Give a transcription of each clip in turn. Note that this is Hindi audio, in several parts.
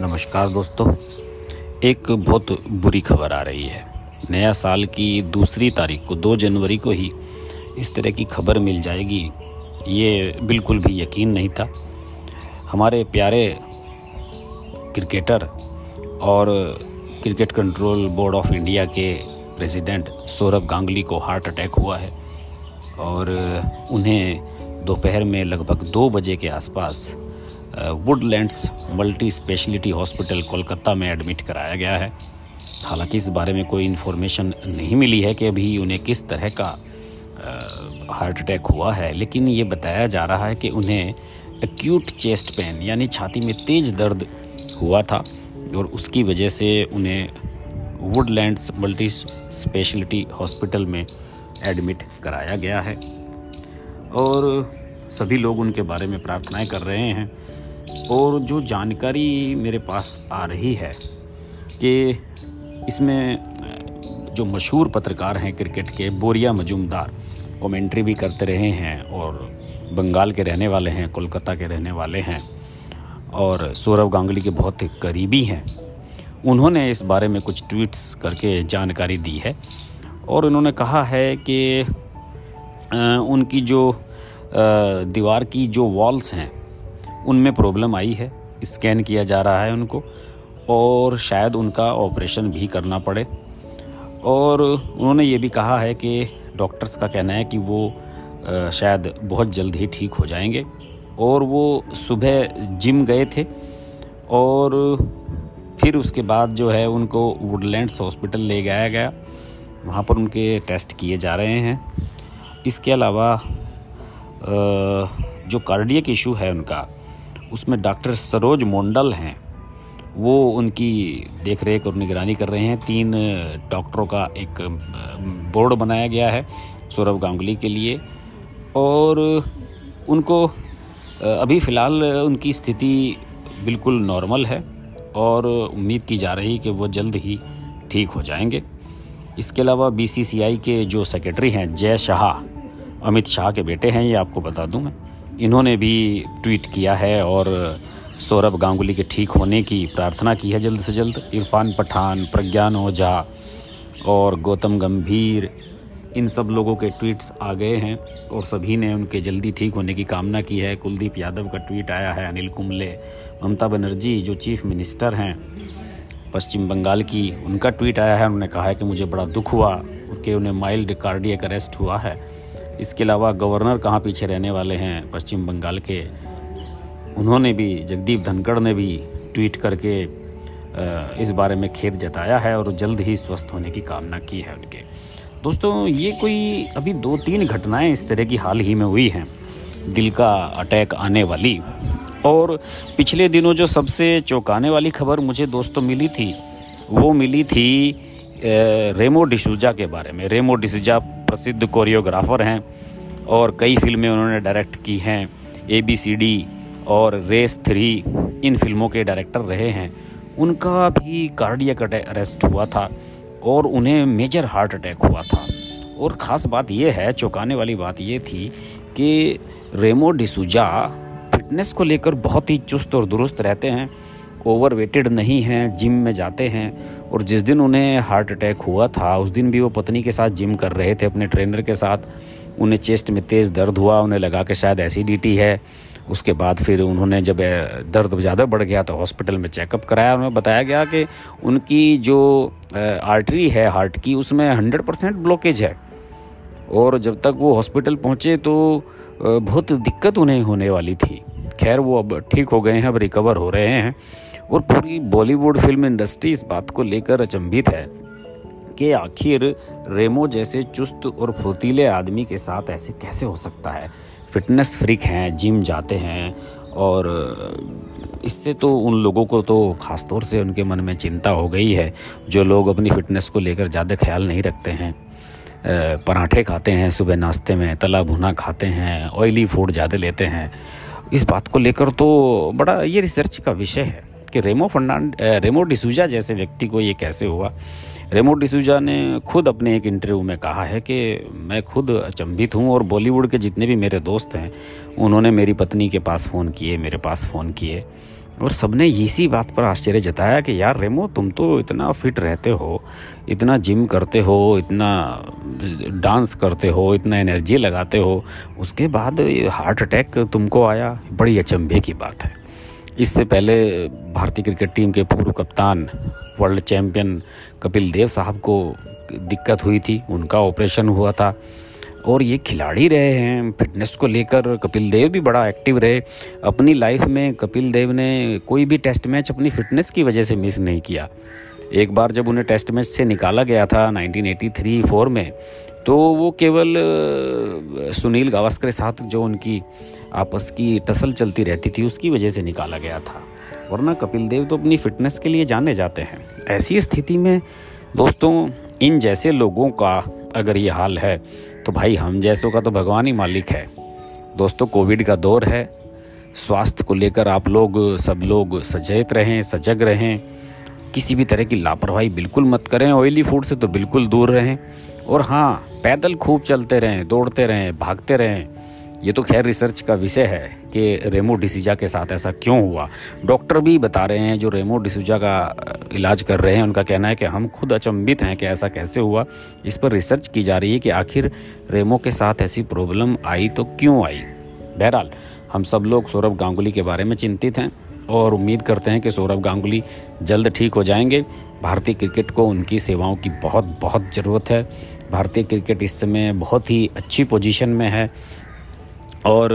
नमस्कार दोस्तों। एक बहुत बुरी खबर आ रही है। नया साल की दूसरी तारीख को, दो जनवरी को ही इस तरह की खबर मिल जाएगी, ये बिल्कुल भी यकीन नहीं था। हमारे प्यारे क्रिकेटर और cricket control board of India के प्रेसिडेंट सौरभ गांगुली को हार्ट अटैक हुआ है और उन्हें दोपहर में लगभग दो बजे के आसपास Woodlands multi speciality hospital Kolkata में एडमिट कराया गया है। हालाँकि इस बारे में कोई इन्फॉर्मेशन नहीं मिली है कि अभी उन्हें किस तरह का हार्ट अटैक हुआ है। लेकिन ये बताया जा रहा है कि उन्हें एक्यूट चेस्ट पेन यानी छाती में तेज़ दर्द हुआ था और उसकी वजह से उन्हें वुडलैंड्स मल्टी स्पेशलिटी हॉस्पिटल में एडमिट कराया गया है। और सभी लोग उनके बारे में प्रार्थनाएँ कर रहे हैं और जो जानकारी मेरे पास आ रही है कि इसमें जो मशहूर पत्रकार हैं क्रिकेट के बोरिया मजुमदार, कमेंट्री भी करते रहे हैं और बंगाल के रहने वाले हैं, कोलकाता के रहने वाले हैं और सौरभ गांगुली के बहुत करीबी हैं। उन्होंने इस बारे में कुछ ट्वीट्स करके जानकारी दी है और उन्होंने कहा है कि उनकी जो दीवार की जो वॉल्स हैं, उनमें प्रॉब्लम आई है। स्कैन किया जा रहा है उनको और शायद उनका ऑपरेशन भी करना पड़े। और उन्होंने ये भी कहा है कि डॉक्टर्स का कहना है कि वो शायद बहुत जल्द ही ठीक हो जाएँगे। और वो सुबह जिम गए थे और फिर उसके बाद जो है उनको वुडलैंड्स हॉस्पिटल ले गया गया। वहाँ पर उनके टेस्ट किए जा रहे हैं। इसके अलावा जो कार्डियक इशू है उनका, उसमें डॉक्टर सरोज मोंडल हैं। वो उनकी देख रेख और निगरानी कर रहे हैं। तीन डॉक्टरों का एक बोर्ड बनाया गया है सौरभ गांगुली के लिए। और उनको अभी फ़िलहाल उनकी स्थिति बिल्कुल नॉर्मल है और उम्मीद की जा रही कि वो जल्द ही ठीक हो जाएँगे। इसके अलावा बीसीसीआई के जो सेक्रेटरी हैं, जय शाह अमित शाह के बेटे हैं, ये आपको बता दूँ मैं। इन्होंने भी ट्वीट किया है और सौरभ गांगुली के ठीक होने की प्रार्थना की है जल्द से जल्द। इरफान पठान, प्रज्ञान ओझा और गौतम गंभीर, इन सब लोगों के ट्वीट्स आ गए हैं और सभी ने उनके जल्दी ठीक होने की कामना की है। कुलदीप यादव का ट्वीट आया है, अनिल कुंबले, ममता बनर्जी जो चीफ मिनिस्टर हैं, पश्चिम बंगाल की, उनका ट्वीट आया है। उन्होंने कहा है कि मुझे बड़ा दुख हुआ कि उन्हें माइल्ड कार्डियक अरेस्ट हुआ है। इसके अलावा गवर्नर कहाँ पीछे रहने वाले हैं पश्चिम बंगाल के, उन्होंने भी, जगदीप धनखड़ ने भी ट्वीट करके इस बारे में खेद जताया है और जल्द ही स्वस्थ होने की कामना की है उनके। दोस्तों, ये कोई अभी दो तीन घटनाएँ इस तरह की हाल ही में हुई हैं। दिल का अटैक आने वाली और पिछले दिनों जो सबसे चौंकाने वाली खबर मुझे दोस्तों मिली थी, वो मिली थी रेमो डिसूजा के बारे में। रेमो डिसूजा प्रसिद्ध कोरियोग्राफर हैं और कई फ़िल्में उन्होंने डायरेक्ट की हैं। ए बी सी डी और रेस थ्री, इन फ़िल्मों के डायरेक्टर रहे हैं। उनका भी कार्डियक अरेस्ट हुआ था और उन्हें मेजर हार्ट अटैक हुआ था। और ख़ास बात यह है, चौंकाने वाली बात यह थी कि रेमो डिसूजा फिटनेस को लेकर बहुत ही चुस्त और दुरुस्त रहते हैं, ओवरवेटेड नहीं हैं, जिम में जाते हैं और जिस दिन उन्हें हार्ट अटैक हुआ था, उस दिन भी वो पत्नी के साथ जिम कर रहे थे, अपने ट्रेनर के साथ। उन्हें चेस्ट में तेज़ दर्द हुआ, उन्हें लगा कि शायद एसिडिटी है। उसके बाद फिर उन्होंने जब दर्द ज़्यादा बढ़ गया तो हॉस्पिटल में चेकअप कराया। उन्हें बताया गया कि उनकी जो आर्टरी है, हार्ट की, उसमें हंड्रेड परसेंट ब्लॉकेज है। और जब तक वो हॉस्पिटल पहुँचे तो बहुत दिक्कत उन्हें होने वाली थी। खैर, वो अब ठीक हो गए हैं, अब रिकवर हो रहे हैं। और पूरी बॉलीवुड फ़िल्म इंडस्ट्री इस बात को लेकर अचंभित है कि आखिर रेमो जैसे चुस्त और फुर्तीले आदमी के साथ ऐसे कैसे हो सकता है? फिटनेस फ्रिक हैं, जिम जाते हैं और इससे तो उन लोगों को तो ख़ास तौर से उनके मन में चिंता हो गई है जो लोग अपनी फ़िटनेस को लेकर ज़्यादा ख्याल नहीं रखते हैं। पराठे खाते हैं, सुबह नाश्ते में, तला भुना खाते हैं, ऑयली फ़ूड ज़्यादा लेते हैं। इस बात को लेकर तो बड़ा ये रिसर्च का विषय है। कि रेमो फर्नांड रेमो डिसूजा जैसे व्यक्ति को ये कैसे हुआ? रेमो डिसूजा ने खुद अपने एक इंटरव्यू में कहा है कि मैं खुद अचंभित हूँ और बॉलीवुड के जितने भी मेरे दोस्त हैं, उन्होंने मेरी पत्नी के पास फ़ोन किए, मेरे पास फ़ोन किए। और सबने इसी बात पर आश्चर्य जताया कि यार रेमो, तुम तो इतना फिट रहते हो, इतना जिम करते हो, इतना डांस करते हो, इतना एनर्जी लगाते हो। उसके बाद हार्ट अटैक तुमको आया। बड़ी अचंभे की बात है। इससे पहले भारतीय क्रिकेट टीम के पूर्व कप्तान, वर्ल्ड चैम्पियन कपिल देव साहब को दिक्कत हुई थी, उनका ऑपरेशन हुआ था। और ये खिलाड़ी रहे हैं, फिटनेस को लेकर कपिल देव भी बड़ा एक्टिव रहे। अपनी लाइफ में कपिल देव ने कोई भी टेस्ट मैच अपनी फिटनेस की वजह से मिस नहीं किया। एक बार जब उन्हें टेस्ट मैच से निकाला गया था 1983-4 में तो वो केवल सुनील गावस्कर के साथ जो उनकी आपस की टसल चलती रहती थी, उसकी वजह से निकाला गया था। वरना कपिल देव तो अपनी फिटनेस के लिए जाने जाते हैं। ऐसी स्थिति में, दोस्तों, इन जैसे लोगों का अगर ये हाल है तो भाई हम जैसों का तो भगवान ही मालिक है। दोस्तों, कोविड का दौर है। स्वास्थ्य को लेकर आप लोग, सब लोग सचेत रहें, सजग रहें। किसी भी तरह की लापरवाही बिल्कुल मत करें। ऑयली फ़ूड से तो बिल्कुल दूर रहें। और हाँ पैदल खूब चलते रहें, दौड़ते रहें, भागते रहें। ये तो खैर रिसर्च का विषय है कि रेमो डिसीजा के साथ ऐसा क्यों हुआ। डॉक्टर भी बता रहे हैं, जो रेमो डिसीजा का इलाज कर रहे हैं, उनका कहना है कि हम खुद अचंभित हैं कि ऐसा कैसे हुआ। इस पर रिसर्च की जा रही है कि आखिर रेमो के साथ ऐसी प्रॉब्लम आई तो क्यों आई? बहरहाल, हम सब लोग सौरभ गांगुली के बारे में चिंतित हैं और उम्मीद करते हैं कि सौरभ गांगुली जल्द ठीक हो जाएँगे। भारतीय क्रिकेट को उनकी सेवाओं की बहुत बहुत ज़रूरत है। भारतीय क्रिकेट इस समय बहुत ही अच्छी पोजीशन में है और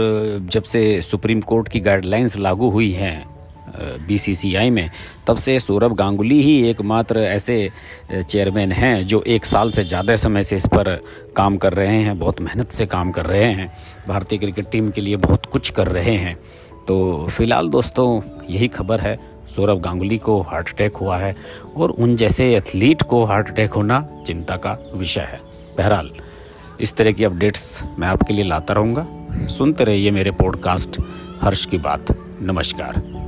जब से सुप्रीम कोर्ट की गाइडलाइंस लागू हुई हैं बीसीसीआई में, तब से सौरभ गांगुली ही एकमात्र ऐसे चेयरमैन हैं जो एक साल से ज़्यादा समय से इस पर काम कर रहे हैं, बहुत मेहनत से काम कर रहे हैं, भारतीय क्रिकेट टीम के लिए बहुत कुछ कर रहे हैं। तो फ़िलहाल दोस्तों, यही खबर है। सौरभ गांगुली को हार्ट अटैक हुआ है और उन जैसे एथलीट को हार्ट अटैक होना चिंता का विषय है। बहरहाल, इस तरह की अपडेट्स मैं आपके लिए लाता रहूँगा। सुनते रहिए मेरे पॉडकास्ट हर्ष की बात। नमस्कार।